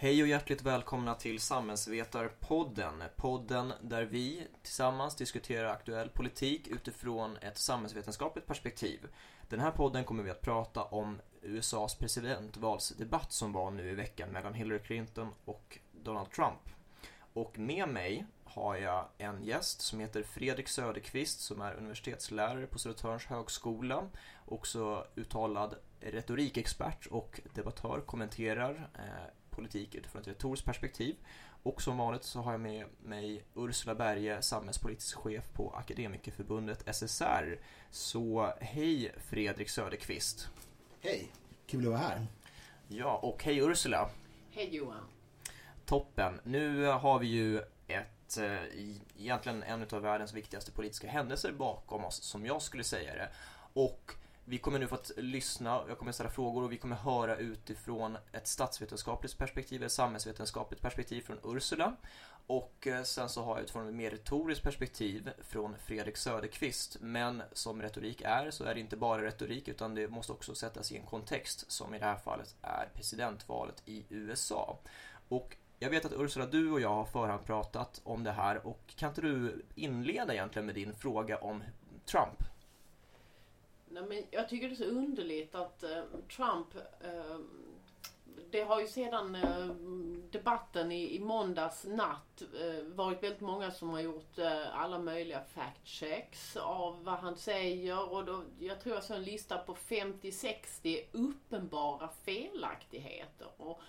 Hej och hjärtligt välkomna till Samhällsvetarpodden. Podden där vi tillsammans diskuterar aktuell politik utifrån ett samhällsvetenskapligt perspektiv. Den här podden kommer vi att prata om USAs presidentvalsdebatt som var nu i veckan mellan Hillary Clinton och Donald Trump. Och med mig har jag en gäst som heter Fredrik Söderqvist som är universitetslärare på Södertörns högskola. Också uttalad retorikexpert och debattör, kommenterar eh, politik utifrån ett retoriskt perspektiv. Och som vanligt så har jag med mig Ursula Berge, samhällspolitisk chef på Akademikerförbundet SSR. Så hej Fredrik Söderqvist. Hej, kul att vara här. Ja, och hej Ursula. Hej Johan. Toppen. Nu har vi ju ett, eh, egentligen en av världens viktigaste politiska händelser bakom oss, som jag skulle säga det. Och vi kommer nu få att lyssna, jag kommer ställa frågor och vi kommer höra utifrån ett statsvetenskapligt perspektiv, ett samhällsvetenskapligt perspektiv från Ursula. Och eh, sen så har jag utifrån ett mer retoriskt perspektiv från Fredrik Söderqvist. Men som retorik är så är det inte bara retorik utan det måste också sättas i en kontext som i det här fallet är presidentvalet i USA. Och jag vet att Ursula, du och jag har förhand pratat om det här och kan inte du inleda egentligen med din fråga om Trump? Nej, men jag tycker det är så underligt att eh, Trump eh, det har ju sedan eh, debatten i, i måndags natt eh, varit väldigt många som har gjort eh, alla möjliga fact checks av vad han säger och då, jag tror jag såg en lista på 50-60 uppenbara felaktigheter. Och,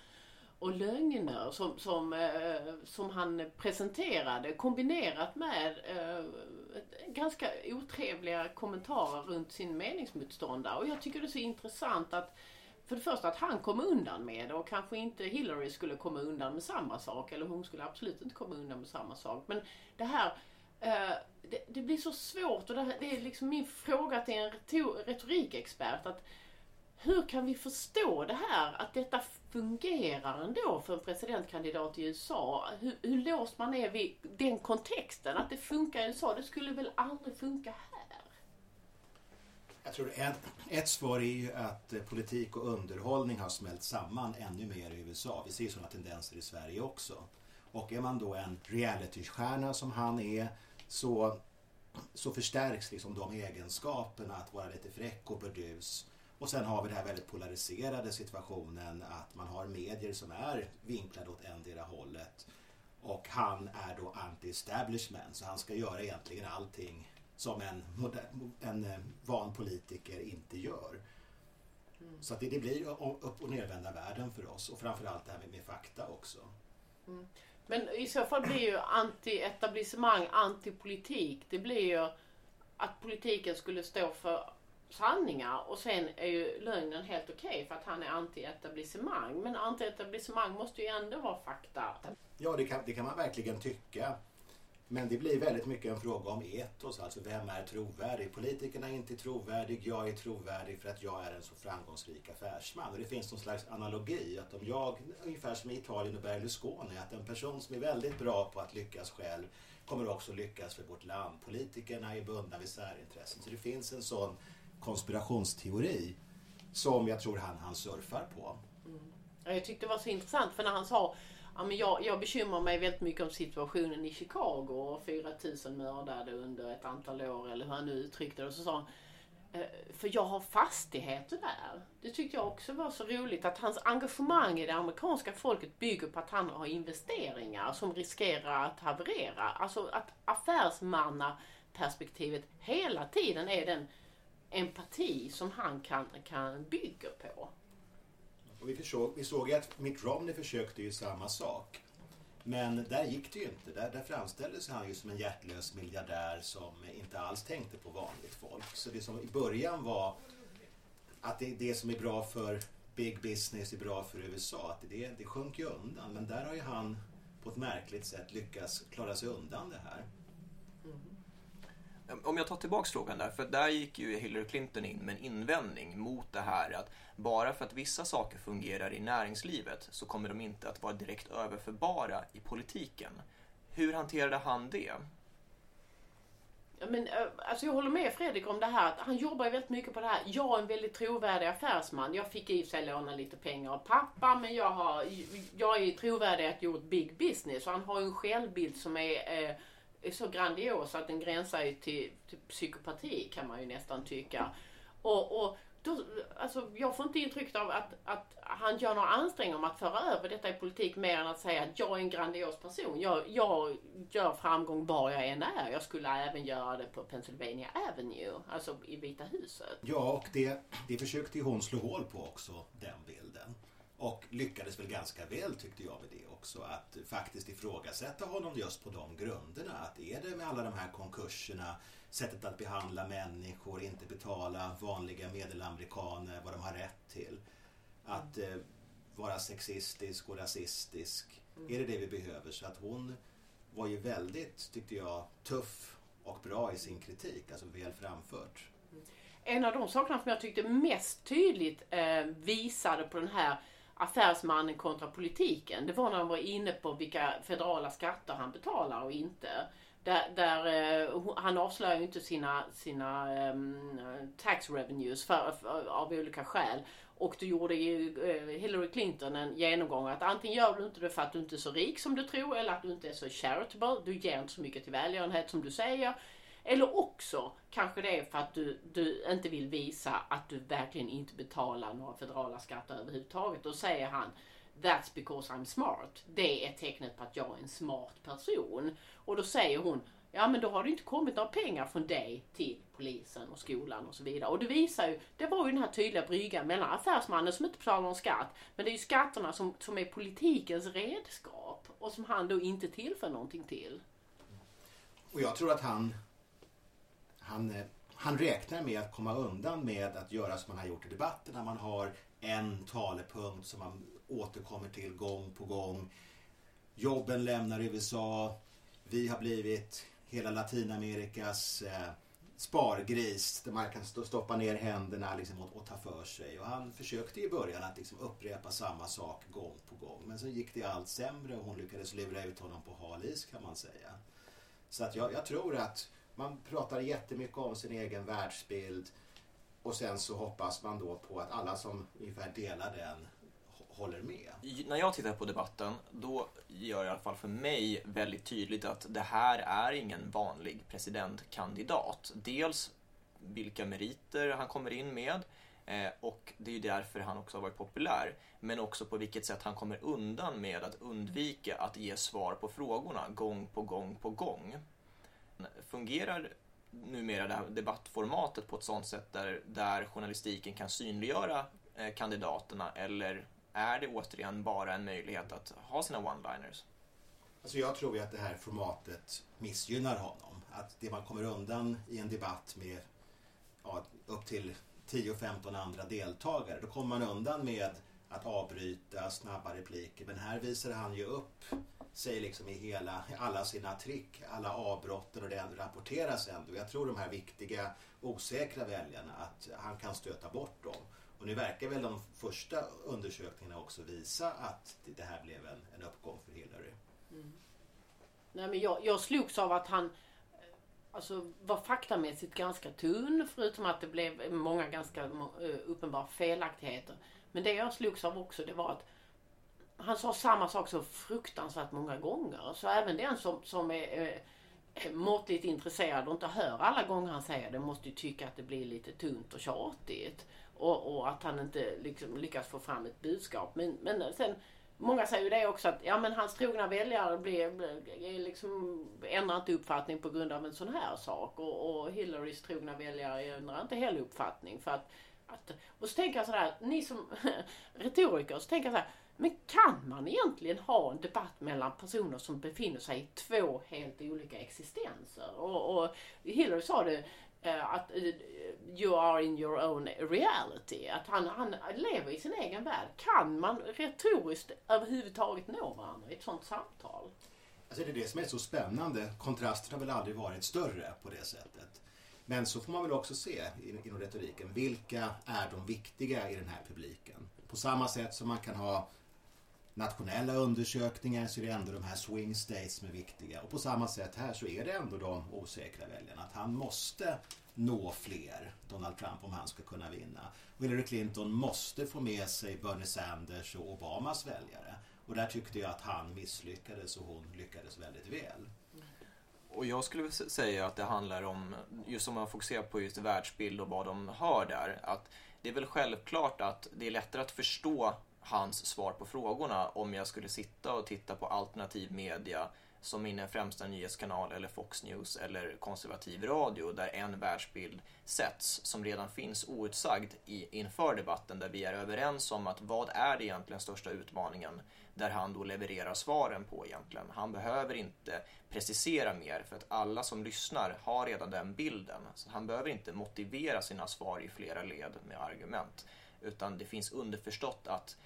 och lögner som, som, eh, som han presenterade kombinerat med eh, ganska otrevliga kommentarer runt sin meningsmotståndare. Och jag tycker det är så intressant att för det första att han kom undan med det och kanske inte Hillary skulle komma undan med samma sak. Eller hon skulle absolut inte komma undan med samma sak. Men det här eh, det, det, blir så svårt och det, det, är liksom min fråga till en retorikexpert. att hur kan vi förstå det här, att detta fungerar ändå för en presidentkandidat i USA? Hur, hur låst man är vid den kontexten, att det funkar i USA, det skulle väl aldrig funka här? Jag tror ett, ett svar är ju att eh, politik och underhållning har smält samman ännu mer i USA. Vi ser sådana tendenser i Sverige också. Och är man då en realitystjärna som han är så, så förstärks liksom de egenskaperna att vara lite fräck och burdus och sen har vi den här väldigt polariserade situationen att man har medier som är vinklade åt endera hållet. Och han är då anti-establishment så han ska göra egentligen allting som en, en eh, van politiker inte gör. Mm. Så att det, det, blir upp och nervända världen för oss och framförallt det här med, med fakta också. Mm. Men i så fall blir ju anti-etablissemang, anti-politik, det blir ju att politiken skulle stå för sanningar och sen är ju lögnen helt okej okay för att han är anti-etablissemang. Men anti-etablissemang måste ju ändå vara fakta. Ja, det kan, det kan man verkligen tycka. Men det blir väldigt mycket en fråga om etos, alltså vem är trovärdig? Politikerna är inte trovärdig, jag är trovärdig för att jag är en så framgångsrik affärsman. Och det finns någon slags analogi att om jag, ungefär som i Italien och Berlusconi, att en person som är väldigt bra på att lyckas själv kommer också lyckas för vårt land. Politikerna är bundna vid särintressen. Så det finns en sån konspirationsteori som jag tror han, han surfar på. Mm. Jag tyckte det var så intressant för när han sa Ja, men jag, jag bekymrar mig väldigt mycket om situationen i Chicago och 4000 mördade under ett antal år eller hur han nu uttryckte det. Och så sa han, eh, för jag har fastigheter där. Det tyckte jag också var så roligt att hans engagemang i det amerikanska folket bygger på att han har investeringar som riskerar att haverera. Alltså att affärsmannaperspektivet hela tiden är den empati som han kan, kan bygga på. Och vi, försåg, vi såg att Mitt Romney försökte ju samma sak. Men där gick det ju inte. Där, där framställdes han ju som en hjärtlös miljardär som inte alls tänkte på vanligt folk. Så det som i början var att det, det som är bra för big business är bra för USA. Att det, det sjönk ju undan. Men där har ju han på ett märkligt sätt lyckats klara sig undan det här. Om jag tar tillbaks frågan där, för där gick ju Hillary Clinton in med en invändning mot det här att bara för att vissa saker fungerar i näringslivet så kommer de inte att vara direkt överförbara i politiken. Hur hanterade han det? Men, eh, alltså jag håller med Fredrik om det här. Att han jobbar ju väldigt mycket på det här. Jag är en väldigt trovärdig affärsman. Jag fick i och för sig låna lite pengar av pappa men jag, har, jag är trovärdig att gjort big business. Och han har ju en självbild som är, eh, är så grandios att den gränsar till, till psykopati kan man ju nästan tycka. Och, och då, alltså, jag får inte intrycket av att, att han gör några ansträngningar om att föra över detta i politik mer än att säga att jag är en grandios person. Jag, jag gör framgång var jag än är. Jag skulle även göra det på Pennsylvania Avenue, alltså i Vita huset. Ja, och det, det försökte ju hon slå hål på också, den bilden. Och lyckades väl ganska väl tyckte jag med det också. Att faktiskt ifrågasätta honom just på de grunderna. Att är det med alla de här konkurserna sättet att behandla människor, inte betala vanliga medelamerikaner vad de har rätt till. Att eh, vara sexistisk och rasistisk. Mm. Är det det vi behöver? Så att hon var ju väldigt, tyckte jag, tuff och bra i sin kritik, alltså väl framfört. En av de sakerna som jag tyckte mest tydligt eh, visade på den här affärsmannen kontra politiken, det var när han var inne på vilka federala skatter han betalar och inte. Där, där eh, han avslöjar ju inte sina, sina um, tax revenues för, för, av olika skäl. Och då gjorde ju eh, Hillary Clinton en genomgång att antingen gör du inte det för att du inte är så rik som du tror eller att du inte är så charitable. Du ger inte så mycket till välgörenhet som du säger. Eller också kanske det är för att du, du inte vill visa att du verkligen inte betalar några federala skatter överhuvudtaget. Då säger han That's because I'm smart. Det är tecknet på att jag är en smart person. Och då säger hon, ja men då har det inte kommit några pengar från dig till polisen och skolan och så vidare. Och det visar ju, det var ju den här tydliga bryggan mellan affärsmannen som inte betalar någon skatt, men det är ju skatterna som, som är politikens redskap och som han då inte tillför någonting till. Och jag tror att han, han, eh, han räknar med att komma undan med att göra som man har gjort i debatten, när man har en talepunkt som man återkommer till gång på gång. Jobben lämnar USA. Vi har blivit hela Latinamerikas eh, spargris där man kan stoppa ner händerna liksom, och, och, ta för sig. Och han försökte i början att liksom, upprepa samma sak gång på gång. Men sen gick det allt sämre och hon lyckades lura ut honom på hal is kan man säga. Så att jag, jag tror att man pratar jättemycket om sin egen världsbild och sen så hoppas man då på att alla som ungefär delar den håller med. När jag tittar på debatten, då gör det i alla fall för mig väldigt tydligt att det här är ingen vanlig presidentkandidat. Dels vilka meriter han kommer in med eh, och det är ju därför han också har varit populär. Men också på vilket sätt han kommer undan med att undvika att ge svar på frågorna gång på gång på gång. Fungerar numera det här debattformatet på ett sånt sätt där, där journalistiken kan synliggöra eh, kandidaterna eller är det återigen bara en möjlighet att ha sina one-liners? Alltså jag tror ju att det här formatet missgynnar honom. Att det man kommer undan i en debatt med ja, upp till 10-15 andra deltagare, då kommer man undan med att avbryta, snabba repliker. Men här visar han ju upp sig liksom i hela, alla sina trick, alla avbrotten och det rapporteras ändå. Jag tror de här viktiga, osäkra väljarna, att han kan stöta bort dem. Och nu verkar väl de första undersökningarna också visa att det här blev en, en uppgång för Hillary. Mm. Nej, men jag, jag slogs av att han alltså, var faktamässigt ganska tunn förutom att det blev många ganska eh, uppenbara felaktigheter. Men det jag slogs av också det var att han sa samma sak så fruktansvärt många gånger. Så även den som, som är eh, måttligt intresserad och inte hör alla gånger han säger det måste ju tycka att det blir lite tunt och tjatigt. Och, och att han inte liksom lyckas få fram ett budskap. Men, men sen, många säger ju det också att ja, men hans trogna väljare blir, blir, liksom, ändrar inte uppfattning på grund av en sån här sak. Och, och Hillarys trogna väljare ändrar inte heller uppfattning. För att, att, och så tänker jag sådär, ni som retoriker, så tänker jag såhär men kan man egentligen ha en debatt mellan personer som befinner sig i två helt olika existenser? Och, och Hillary sa det uh, att uh, you are in your own reality. Att han, han lever i sin egen värld. Kan man retoriskt överhuvudtaget nå varandra i ett sånt samtal? Alltså det är det som är så spännande. Kontrasten har väl aldrig varit större på det sättet. Men så får man väl också se inom retoriken, vilka är de viktiga i den här publiken? På samma sätt som man kan ha nationella undersökningar så är det ändå de här swing states som är viktiga. Och på samma sätt här så är det ändå de osäkra väljarna. Att han måste nå fler, Donald Trump, om han ska kunna vinna. Och Hillary Clinton måste få med sig Bernie Sanders och Obamas väljare. Och där tyckte jag att han misslyckades och hon lyckades väldigt väl. Och jag skulle säga att det handlar om, just om man fokuserar på just världsbild och vad de har där, att det är väl självklart att det är lättare att förstå hans svar på frågorna om jag skulle sitta och titta på alternativ media som min främsta nyhetskanal eller Fox News eller konservativ radio där en världsbild sätts som redan finns outsagd i, inför debatten där vi är överens om att vad är det egentligen största utmaningen där han då levererar svaren på egentligen. Han behöver inte precisera mer för att alla som lyssnar har redan den bilden. Så han behöver inte motivera sina svar i flera led med argument utan det finns underförstått att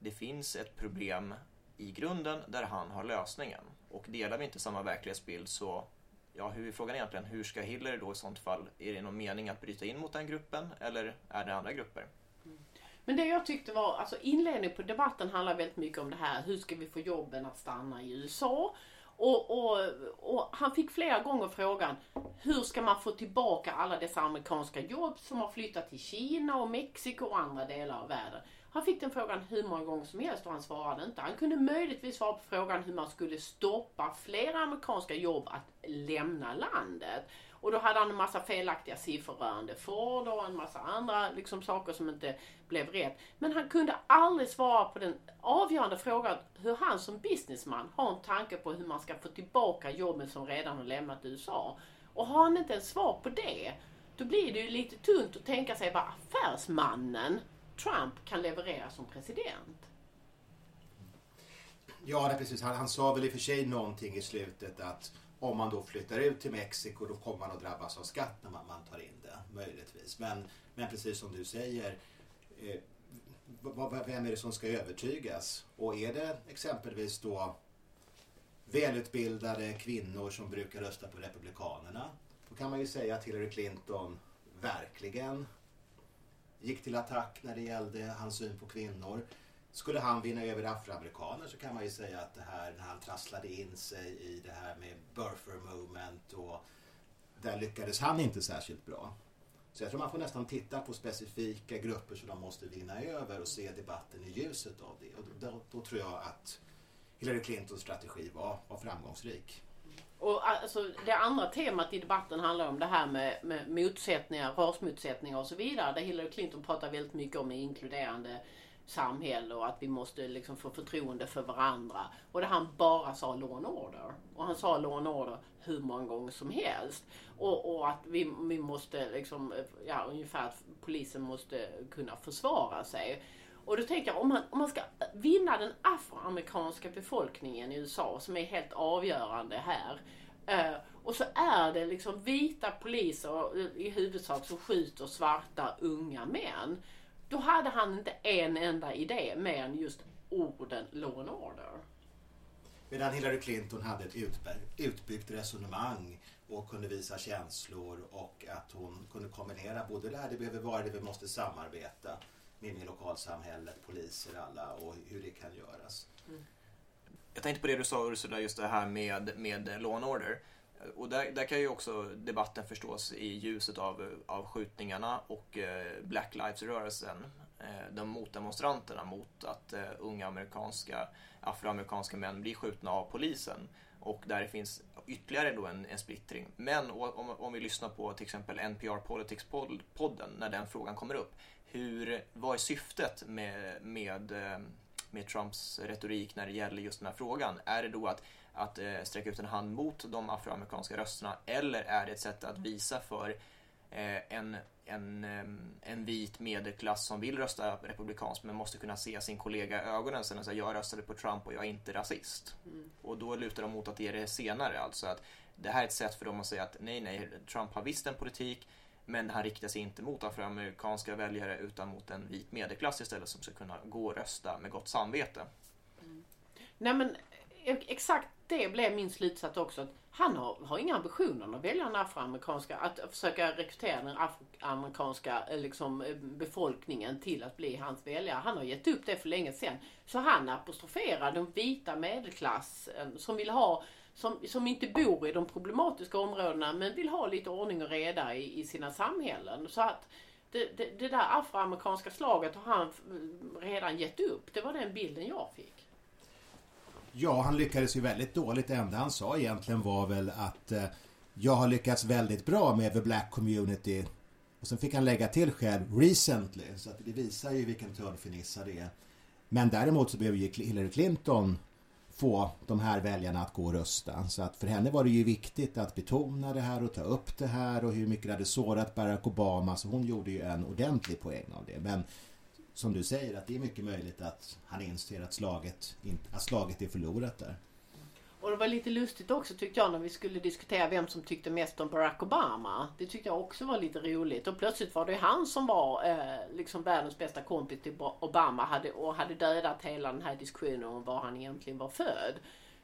det finns ett problem i grunden där han har lösningen. Och delar vi inte samma verklighetsbild så, ja, hur är frågan egentligen? Hur ska Hillary då i sånt fall, är det någon mening att bryta in mot den gruppen eller är det andra grupper? Mm. Men det jag tyckte var, alltså inledningen på debatten handlar väldigt mycket om det här, hur ska vi få jobben att stanna i USA? Och, och, och, han fick flera gånger frågan, hur ska man få tillbaka alla dessa amerikanska jobb som har flyttat till Kina och Mexiko och andra delar av världen? Han fick den frågan hur många gånger som helst och han svarade inte. Han kunde möjligtvis svara på frågan hur man skulle stoppa flera amerikanska jobb att lämna landet. Och då hade han en massa felaktiga siffror rörande Ford och en massa andra liksom, saker som inte blev rätt. Men han kunde aldrig svara på den avgörande frågan hur han som businessman har en tanke på hur man ska få tillbaka jobben som redan har lämnat USA. Och har han inte ens svar på det, då blir det ju lite tunt att tänka sig vad affärsmannen Trump kan leverera som president. Ja, det precis. Han, han sa väl i och för sig någonting i slutet att om man då flyttar ut till Mexiko då kommer man att drabbas av skatt när man, man tar in det, möjligtvis. Men, men precis som du säger, eh, vem är det som ska övertygas? Och är det exempelvis då välutbildade kvinnor som brukar rösta på Republikanerna? Då kan man ju säga att Hillary Clinton verkligen gick till attack när det gällde hans syn på kvinnor. Skulle han vinna över afroamerikaner så kan man ju säga att det här när han trasslade in sig i det här med Burfer moment och där lyckades han inte särskilt bra. Så jag tror man får nästan titta på specifika grupper som de måste vinna över och se debatten i ljuset av det. Och då, då tror jag att Hillary Clintons strategi var, var framgångsrik. Och alltså, det andra temat i debatten handlar om det här med, med motsättningar, rasmotsättningar och så vidare. Där Hillary Clinton pratar väldigt mycket om inkluderande samhälle och att vi måste liksom få förtroende för varandra. Och det han bara sa law and order. Och han sa law and order hur många gånger som helst. Och, och att vi, vi måste liksom, ja ungefär att polisen måste kunna försvara sig. Och då tänker jag om man, om man ska vinna den afroamerikanska befolkningen i USA som är helt avgörande här. Eh, och så är det liksom vita poliser i huvudsak som skjuter svarta unga män. Då hade han inte en enda idé mer än just orden law and order. Medan Hillary Clinton hade ett utbyggt resonemang och kunde visa känslor och att hon kunde kombinera både det här det behöver vara det vi måste samarbeta med, med lokalsamhället, poliser alla och hur det kan göras. Mm. Jag tänkte på det du sa Ursula, just det här med, med law and order. Och där, där kan ju också debatten förstås i ljuset av, av skjutningarna och eh, Black Lives-rörelsen. Eh, de motdemonstranterna mot att eh, unga amerikanska, afroamerikanska män blir skjutna av polisen. Och där finns ytterligare då en, en splittring. Men om, om vi lyssnar på till exempel NPR Politics-podden när den frågan kommer upp. Hur, vad är syftet med, med, med Trumps retorik när det gäller just den här frågan? Är det då att att eh, sträcka ut en hand mot de afroamerikanska rösterna eller är det ett sätt att visa för eh, en, en, eh, en vit medelklass som vill rösta republikanskt men måste kunna se sin kollega i ögonen sen och säga jag röstade på Trump och jag är inte rasist. Mm. Och då lutar de mot att det är det senare, alltså att det här är ett sätt för dem att säga att nej, nej, Trump har visst en politik men han riktar sig inte mot afroamerikanska väljare utan mot en vit medelklass istället som ska kunna gå och rösta med gott samvete. Mm. Nej men exakt det blev min slutsats också. Att han har, har inga ambitioner att välja den afroamerikanska, att försöka rekrytera den afroamerikanska eh, liksom, eh, befolkningen till att bli hans väljare. Han har gett upp det för länge sedan. Så han apostroferar den vita medelklassen som vill ha som, som inte bor i de problematiska områdena men vill ha lite ordning och reda i, i sina samhällen. Så att det, det, det där afroamerikanska slaget har han mm, redan gett upp. Det var den bilden jag fick. Ja, han lyckades ju väldigt dåligt. Det enda han sa egentligen var väl att eh, jag har lyckats väldigt bra med the black community. Och sen fick han lägga till själv recently. Så att det visar ju vilken törnfinissa det är. Men däremot så blev ju Hillary Clinton få de här väljarna att gå och rösta. Så att för henne var det ju viktigt att betona det här och ta upp det här och hur mycket det hade sårat Barack Obama. Så hon gjorde ju en ordentlig poäng av det. Men som du säger att det är mycket möjligt att han inser att slaget, att slaget är förlorat där. Och det var lite lustigt också tyckte jag när vi skulle diskutera vem som tyckte mest om Barack Obama. Det tyckte jag också var lite roligt. Och plötsligt var det han som var eh, liksom världens bästa kompis till Obama hade, och hade dödat hela den här diskussionen om var han egentligen var född.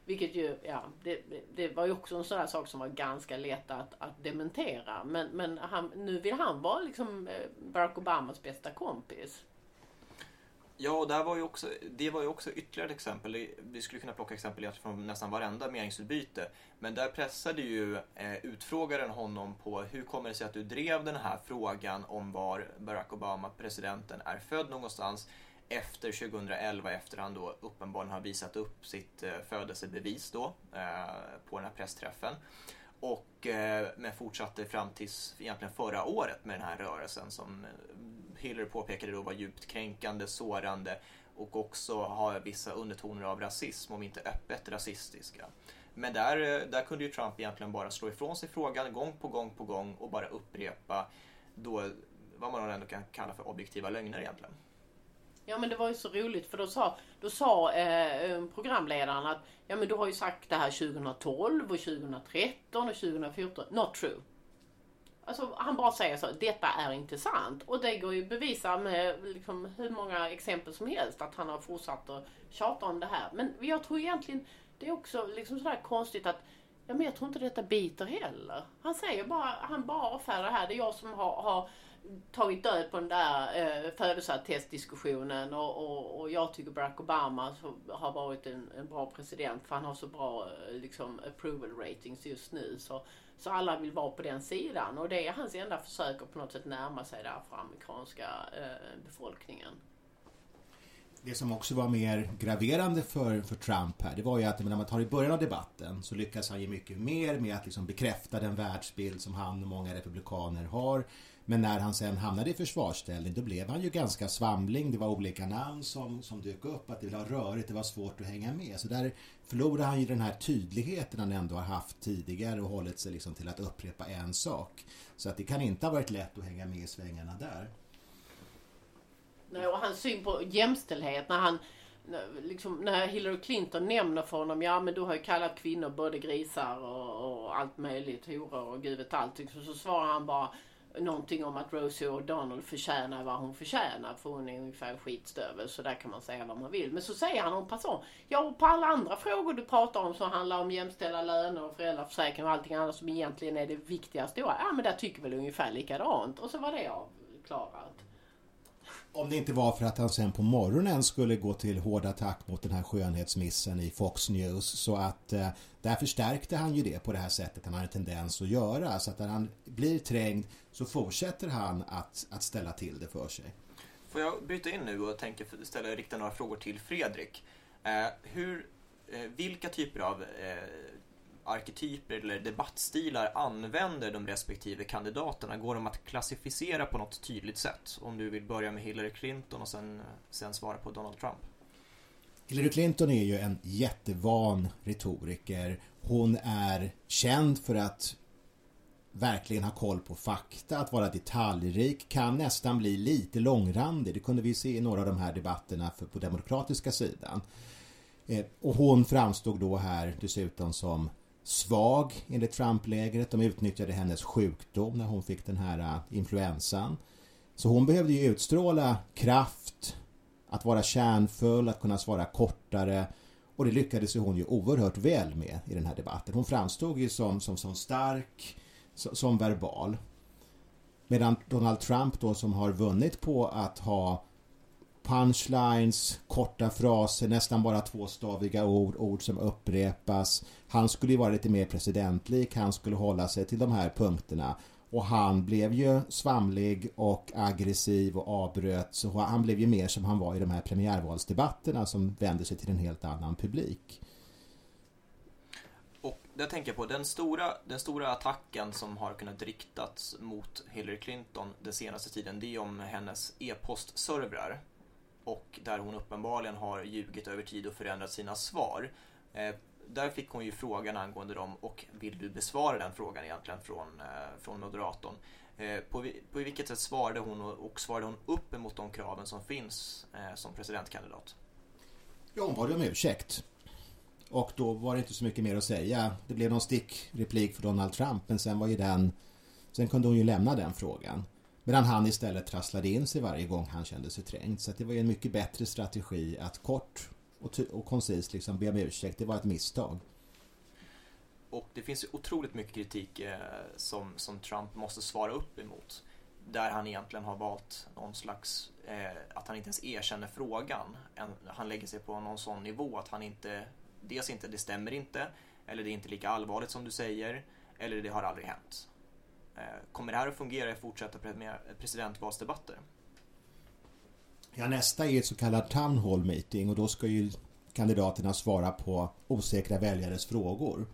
Vilket ju, ja, det, det var ju också en sån här sak som var ganska lätt att, att dementera. Men, men han, nu vill han vara liksom eh, Barack Obamas bästa kompis. Ja, och där var ju också, det var ju också ytterligare ett exempel. Vi skulle kunna plocka exempel från nästan varenda meningsutbyte. Men där pressade ju eh, utfrågaren honom på hur kommer det sig att du drev den här frågan om var Barack Obama, presidenten, är född någonstans efter 2011 efter han då uppenbarligen har visat upp sitt eh, födelsebevis då eh, på den här pressträffen. Och, eh, men fortsatte fram till egentligen förra året med den här rörelsen som eh, Hillary påpekade då var djupt kränkande, sårande och också har vissa undertoner av rasism, om inte öppet rasistiska. Men där, eh, där kunde ju Trump egentligen bara slå ifrån sig frågan gång på gång på gång och bara upprepa då, vad man ändå kan kalla för objektiva lögner egentligen. Ja men det var ju så roligt för då sa, då sa eh, eh programledaren att ja men du har ju sagt det här 2012 och 2013 och 2014. Not true. Alltså han bara säger så, detta är inte sant. Och det går ju att bevisa med liksom, hur många exempel som helst att han har fortsatt att tjata om det här. Men jag tror egentligen, det är också liksom sådär konstigt att Ja, men jag tror inte detta biter heller. Han säger bara, han bara avfärdar det här. Det är jag som har, har tagit död på den där eh, födelseattestdiskussionen och, och, och jag tycker Barack Obama har varit en, en, bra president för han har så bra eh, liksom, approval ratings just nu. Så, så alla vill vara på den sidan och det är hans enda försök att på något sätt närma sig den afroamerikanska eh, befolkningen. Det som också var mer graverande för, för Trump här, det var ju att när man tar i början av debatten så lyckas han ge mycket mer med att liksom bekräfta den världsbild som han och många republikaner har men när han sen hamnade i försvarsställning då blev han ju ganska svamling. Det var olika namn som, som dök upp. Att det var rörigt, det var svårt att hänga med. Så där förlorade han ju den här tydligheten han ändå har haft tidigare och hållit sig liksom till att upprepa en sak. Så att det kan inte ha varit lätt att hänga med i svängarna där. Nej, och hans syn på jämställdhet när han liksom, när Hillary Clinton nämner för honom, ja men du har ju kallat kvinnor både grisar och, och allt möjligt, horor och gud vet allt. Liksom, så svarar han bara, någonting om att Rosie O'Donnell förtjänar vad hon förtjänar för hon är ungefär en skitstövel så där kan man säga vad man vill. Men så säger han om person. Ja och på alla andra frågor du pratar om som handlar om jämställda löner och föräldraförsäkring och allting annat som egentligen är det viktigaste. Ja men där tycker väl ungefär likadant. Och så var det avklarat. Om det inte var för att han sen på morgonen skulle gå till hård attack mot den här skönhetsmissen i Fox News så att eh, där förstärkte han ju det på det här sättet han har en tendens att göra så att när han blir trängd så fortsätter han att, att ställa till det för sig. Får jag byta in nu och tänka ställa rikta några frågor till Fredrik. Eh, hur, eh, vilka typer av eh, arketyper eller debattstilar använder de respektive kandidaterna? Går de att klassificera på något tydligt sätt? Om du vill börja med Hillary Clinton och sen, sen svara på Donald Trump. Hillary Clinton är ju en jättevan retoriker. Hon är känd för att verkligen ha koll på fakta, att vara detaljrik, kan nästan bli lite långrandig. Det kunde vi se i några av de här debatterna för, på demokratiska sidan. Eh, och hon framstod då här dessutom som svag enligt Trump-lägret. De utnyttjade hennes sjukdom när hon fick den här eh, influensan. Så hon behövde ju utstråla kraft, att vara kärnfull, att kunna svara kortare Och det lyckades hon ju oerhört väl med i den här debatten. Hon framstod ju som, som, som stark, som, som verbal. Medan Donald Trump då som har vunnit på att ha punchlines, korta fraser, nästan bara tvåstaviga ord, ord som upprepas. Han skulle ju vara lite mer presidentlik, han skulle hålla sig till de här punkterna. Och han blev ju svamlig och aggressiv och avbröt. Så han blev ju mer som han var i de här premiärvalsdebatterna som vände sig till en helt annan publik. Och jag tänker på den stora, den stora attacken som har kunnat riktats mot Hillary Clinton den senaste tiden. Det är om hennes e-postservrar. Och där hon uppenbarligen har ljugit över tid och förändrat sina svar. Eh, där fick hon ju frågan angående dem och vill du besvara den frågan egentligen från, eh, från moderatorn. Eh, på, på vilket sätt svarade hon och, och svarade hon upp emot de kraven som finns eh, som presidentkandidat? Ja, hon bad om ursäkt. Och då var det inte så mycket mer att säga. Det blev någon stickreplik för Donald Trump men sen var ju den... Sen kunde hon ju lämna den frågan. Medan han istället trasslade in sig varje gång han kände sig trängd. Så det var ju en mycket bättre strategi att kort och, och koncist liksom be om ursäkt. Det var ett misstag. Och det finns ju otroligt mycket kritik eh, som, som Trump måste svara upp emot. Där han egentligen har valt någon slags, eh, att han inte ens erkänner frågan. En, han lägger sig på någon sån nivå att han inte, dels inte, det stämmer inte, eller det är inte lika allvarligt som du säger, eller det har aldrig hänt. Eh, kommer det här att fungera i fortsatta eh, presidentvalsdebatter? Ja, nästa är ett så kallat town hall meeting och då ska ju kandidaterna svara på osäkra väljares frågor.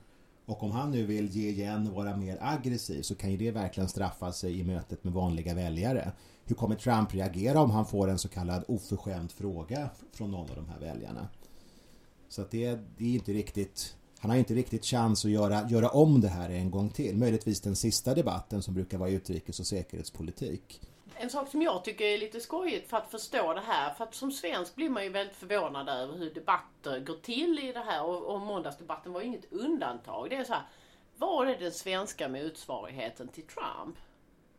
Och om han nu vill ge igen och vara mer aggressiv så kan ju det verkligen straffa sig i mötet med vanliga väljare. Hur kommer Trump reagera om han får en så kallad oförskämd fråga från någon av de här väljarna? Så att det, det är inte riktigt han har inte riktigt chans att göra, göra om det här en gång till. Möjligtvis den sista debatten som brukar vara utrikes- och säkerhetspolitik. En sak som jag tycker är lite skojigt för att förstå det här. För att som svensk blir man ju väldigt förvånad över hur debatter går till i det här. Och, och måndagsdebatten var ju inget undantag. Det är så här, vad är den svenska motsvarigheten till Trump?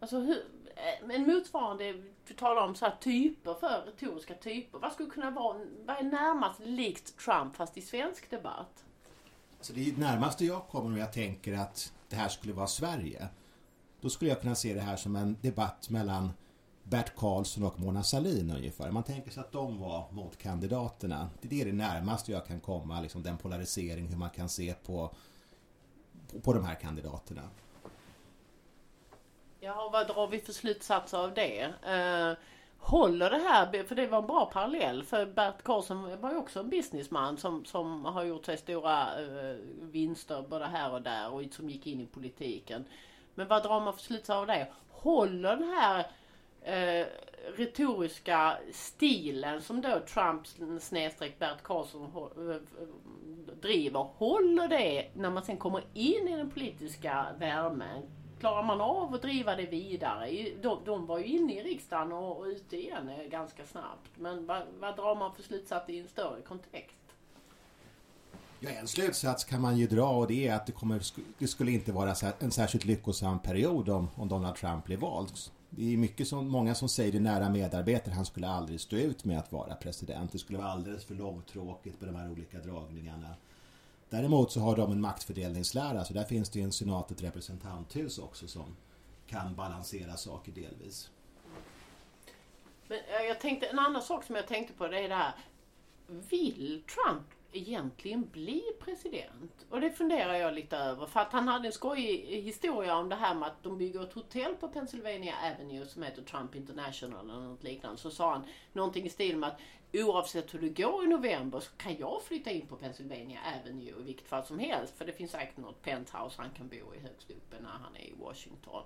Alltså hur, eh, en motsvarande, du talar om så här typer för retoriska typer. Vad skulle kunna vara, vad är närmast likt Trump fast i svensk debatt? Alltså det är det närmaste jag kommer om jag tänker att det här skulle vara Sverige. Då skulle jag kunna se det här som en debatt mellan Bert Karlsson och Mona Sahlin ungefär. Man tänker sig att de var motkandidaterna. Det är det närmaste jag kan komma, liksom den polarisering, hur man kan se på, på, på de här kandidaterna. Ja, vad drar vi för slutsatser av det? Eh, Håller det här, för det var en bra parallell, för Bert Karlsson var ju också en businessman som, som har gjort sig stora eh, vinster både här och där och som gick in i politiken. Men vad drar man för slutsatser av det? Håller den här eh, retoriska stilen som då Trump snedstreck Bert Karlsson eh, driver, håller det när man sen kommer in i den politiska värmen? Klarar man av att driva det vidare? De, de var ju inne i riksdagen och, och ute igen eh, ganska snabbt. Men vad, vad drar man för slutsats i en större kontext? Ja, en slutsats kan man ju dra och det är att det, kommer, det skulle inte vara en särskilt lyckosam period om, om Donald Trump blir vald. Det är mycket som, många som säger det nära medarbetare, han skulle aldrig stå ut med att vara president. Det skulle vara alldeles för långtråkigt med de här olika dragningarna. Däremot så har de en maktfördelningslära, så där finns det ju en senat, ett representanthus också som kan balansera saker delvis. Men eh, jag tänkte, en annan sak som jag tänkte på det är det här. Vill Trump egentligen bli president? Och det funderar jag lite över. För att han hade en skojig historia om det här med att de bygger ett hotell på Pennsylvania Avenue som heter Trump International eller något liknande. Så sa han någonting i stil med att oavsett hur det går i november så kan jag flytta in på Pennsylvania Avenue i vilket fall som helst. För det finns säkert något penthouse han kan bo i högst uppe när han är i Washington.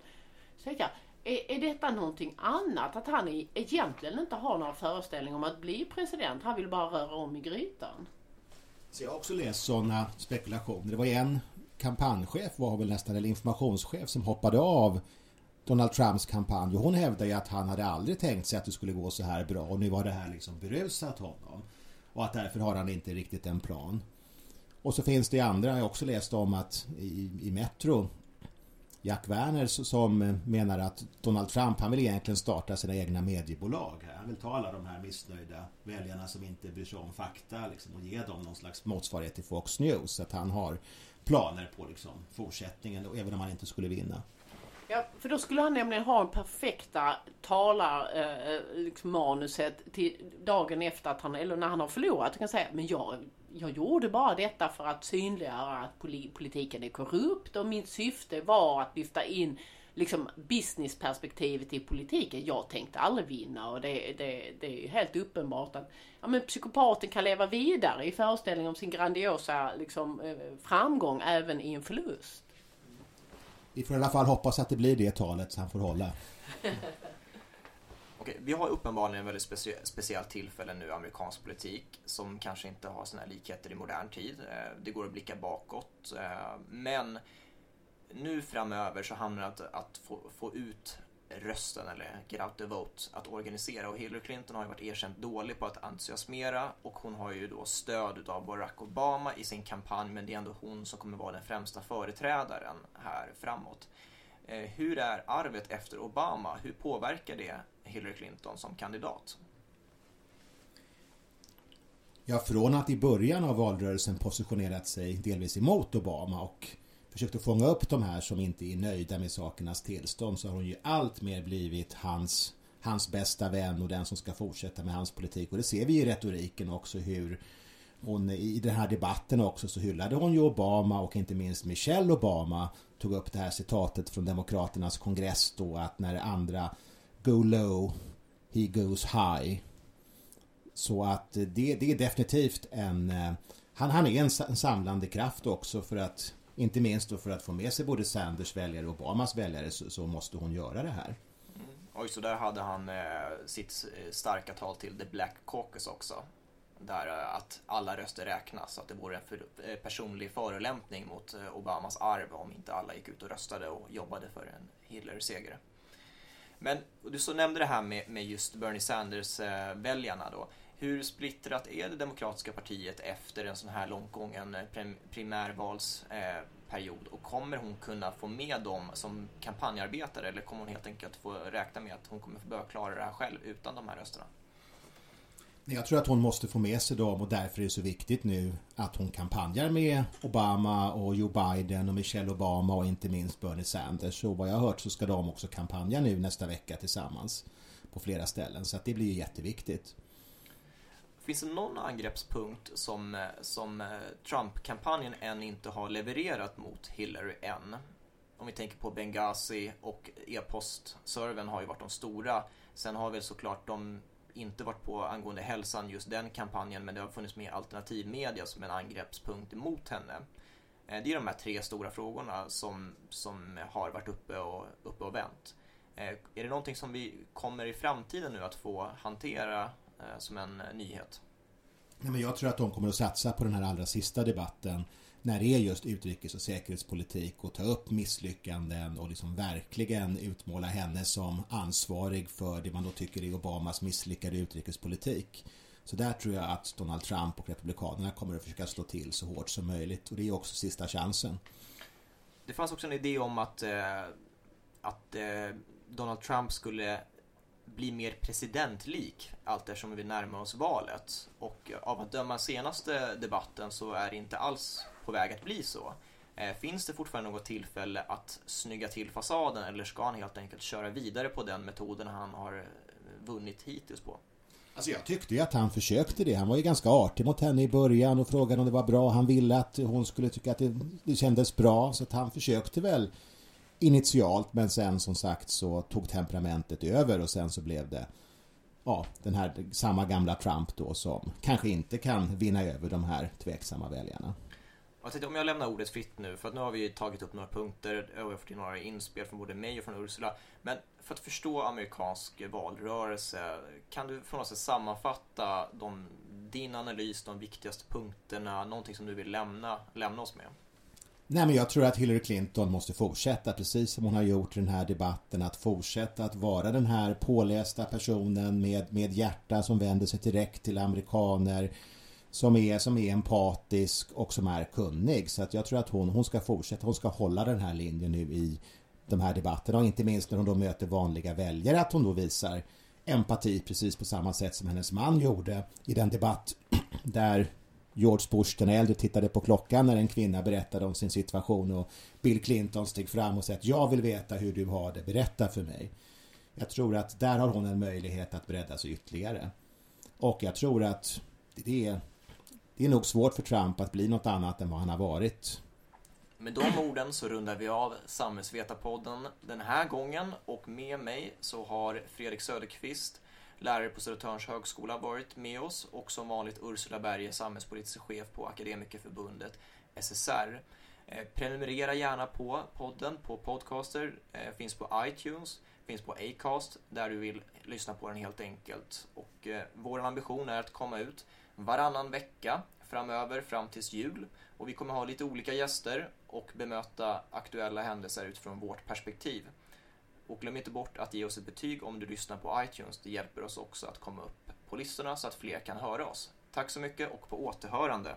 Så jag, är, är detta någonting annat? Att han egentligen inte har några föreställningar om att bli president. Han vill bara röra om i grytan. Så jag har också läst sådana spekulationer. Det var en kampanjchef, var väl nästan, eller informationschef som hoppade av Donald Trumps kampanj. Och hon hävdar ju att han hade aldrig tänkt sig att det skulle gå så här bra. Och nu var det här liksom berusat honom. Och att därför har han inte riktigt en plan. Och så finns det andra, jag har också läst om att i, i Metro Jack Werner som menar att Donald Trump han vill egentligen starta sina egna mediebolag. Han vill ta alla de här missnöjda väljarna som inte bryr sig om fakta liksom, och ge dem någon slags motsvarighet till Fox News. Så att han har planer på liksom, fortsättningen då, även om han inte skulle vinna. Ja, för då skulle han nämligen ha en perfekta talarmanuset eh, eh, liksom till dagen efter att han, eller när han har förlorat. Han kan säga, men jag, jag gjorde bara detta för att synliggöra att politiken är korrupt och mitt syfte var att lyfta in liksom businessperspektivet i politiken. Jag tänkte aldrig vinna och det, det, det är helt uppenbart att ja, men psykopaten kan leva vidare i föreställningen om sin grandiosa liksom, eh, framgång även i en förlust. Vi får i alla fall hoppas att det blir det talet så han får hålla. Okej, vi har uppenbarligen en väldigt specie speciellt tillfälle nu i amerikansk politik som kanske inte har sina likheter i modern tid. Eh, det går att blicka bakåt. Eh, men nu framöver så handlar det om att, att få, få ut rösten eller get out the vote att organisera och Hillary Clinton har ju varit erkänt dålig på att entusiasmera och hon har ju då stöd av Barack Obama i sin kampanj men det är ändå hon som kommer vara den främsta företrädaren här framåt. Eh, hur är arvet efter Obama? Hur påverkar det Hillary Clinton som kandidat? Ja, från att i början av valrörelsen positionerat sig delvis emot Obama och försökt att fånga upp de här som inte är nöjda med sakernas tillstånd så har hon ju allt mer blivit hans, hans bästa vän och den som ska fortsätta med hans politik. Och det ser vi i retoriken också hur hon i den här debatten också så hyllade hon ju Obama och inte minst Michelle Obama tog upp det här citatet från Demokraternas kongress då att när andra go low, he goes high. Så att eh, det, det är definitivt en... Eh, han, han är en samlande kraft också för att inte minst då för att få med sig både Sanders väljare och Obamas väljare så, så måste hon göra det här. Mm. Oj, så där hade han eh, sitt eh, starka tal till The Black Caucus också. Där eh, att alla röster räknas, att det vore en för, eh, personlig förolämpning mot eh, Obamas arv om inte alla gick ut och röstade och jobbade för en Hitler-seger. Men du så nämnde det här med, med just Bernie Sanders-väljarna eh, då. Hur splittrat är det demokratiska partiet efter en sån här långtgången eh, primärvalsperiod? Och kommer hon kunna få med dem som kampanjarbetare eller kommer hon helt enkelt få räkna med att hon kommer få börja klara det här själv utan de här rösterna? Jag tror att hon måste få med sig dem och därför är det så viktigt nu att hon kampanjar med Obama och Joe Biden och Michelle Obama och inte minst Bernie Sanders. Och vad jag har hört så ska de också kampanja nu nästa vecka tillsammans på flera ställen. Så att det blir jätteviktigt. Finns det någon angreppspunkt som, eh, som eh, Trump-kampanjen än inte har levererat mot Hillary än? Om vi tänker på Benghazi och e-postserven har ju varit de stora. Sen har väl såklart de inte varit på angående hälsan just den kampanjen men det har funnits med alternativmedia som en angreppspunkt mot henne. Eh, det är de här tre stora frågorna som, som har varit uppe och, uppe och vänt. Är det någonting som vi kommer i framtiden nu att få hantera som en eh, nyhet. Nej, men jag tror att de kommer att satsa på den här allra sista debatten när det är just utrikes- och säkerhetspolitik och ta upp misslyckanden och liksom verkligen utmåla henne som ansvarig för det man då tycker är Obamas misslyckade utrikespolitik. Så där tror jag att Donald Trump och Republikanerna kommer att försöka slå till så hårt som möjligt och det är också sista chansen. Det fanns också en idé om att, eh, att eh, Donald Trump skulle bli mer presidentlik allt eftersom vi närmar oss valet. Och av att döma senaste debatten så är det inte alls på väg att bli så. Eh, finns det fortfarande något tillfälle att snygga till fasaden eller ska han helt enkelt köra vidare på den metoden han har eh, vunnit hittills på? Alltså jag tyckte ju att han försökte det. Han var ju ganska artig mot henne i början och frågade om det var bra. Han ville att hon skulle tycka att det, det kändes bra. Så att han försökte väl initialt men sen som sagt så tog temperamentet över och sen så blev det ja, den här samma gamla Trump då som kanske inte kan vinna över de här tveksamma väljarna. Jag tänkte, om jag lämnar ordet fritt nu, för att nu har vi tagit upp några punkter och jag har fått några inspel från både mig och från Ursula. Men för att förstå amerikansk valrörelse, kan du från oss sammanfatta de, din analys, de viktigaste punkterna, någonting som du vill lämna, lämna oss med? Nej men jag tror att Hillary Clinton måste fortsätta precis som hon har gjort i den här debatten att fortsätta att vara den här pålästa personen med, med hjärta som vänder sig direkt till amerikaner som är, som är empatisk och som är kunnig. Så att jag tror att hon, hon ska fortsätta, hon ska hålla den här linjen nu i de här debatterna och inte minst när hon då möter vanliga väljare att hon då visar empati precis på samma sätt som hennes man gjorde i den debatt där George Bush den äldre tittade på klockan när en kvinna berättade om sin situation och Bill Clinton steg fram och sa att jag vill veta hur du har det, berätta för mig. Jag tror att där har hon en möjlighet att bredda sig ytterligare. Och jag tror att det är, det är nog svårt för Trump att bli något annat än vad han har varit. Med de orden så rundar vi av Samhällsvetarpodden den här gången och med mig så har Fredrik Söderqvist, lärare på Södertörns högskola, varit med oss och som vanligt Ursula Berge, samhällspolitisk chef på Akademikerförbundet SSR. Eh, prenumerera gärna på podden på Podcaster, eh, finns på iTunes, finns på Acast där du vill lyssna på den helt enkelt. Och eh, vår ambition är att komma ut varannan vecka framöver fram tills jul och vi kommer ha lite olika gäster och bemöta aktuella händelser utifrån vårt perspektiv. Och glöm inte bort att ge oss ett betyg om du lyssnar på iTunes. Det hjälper oss också att komma upp på listorna så att fler kan höra oss. Tack så mycket och på återhörande.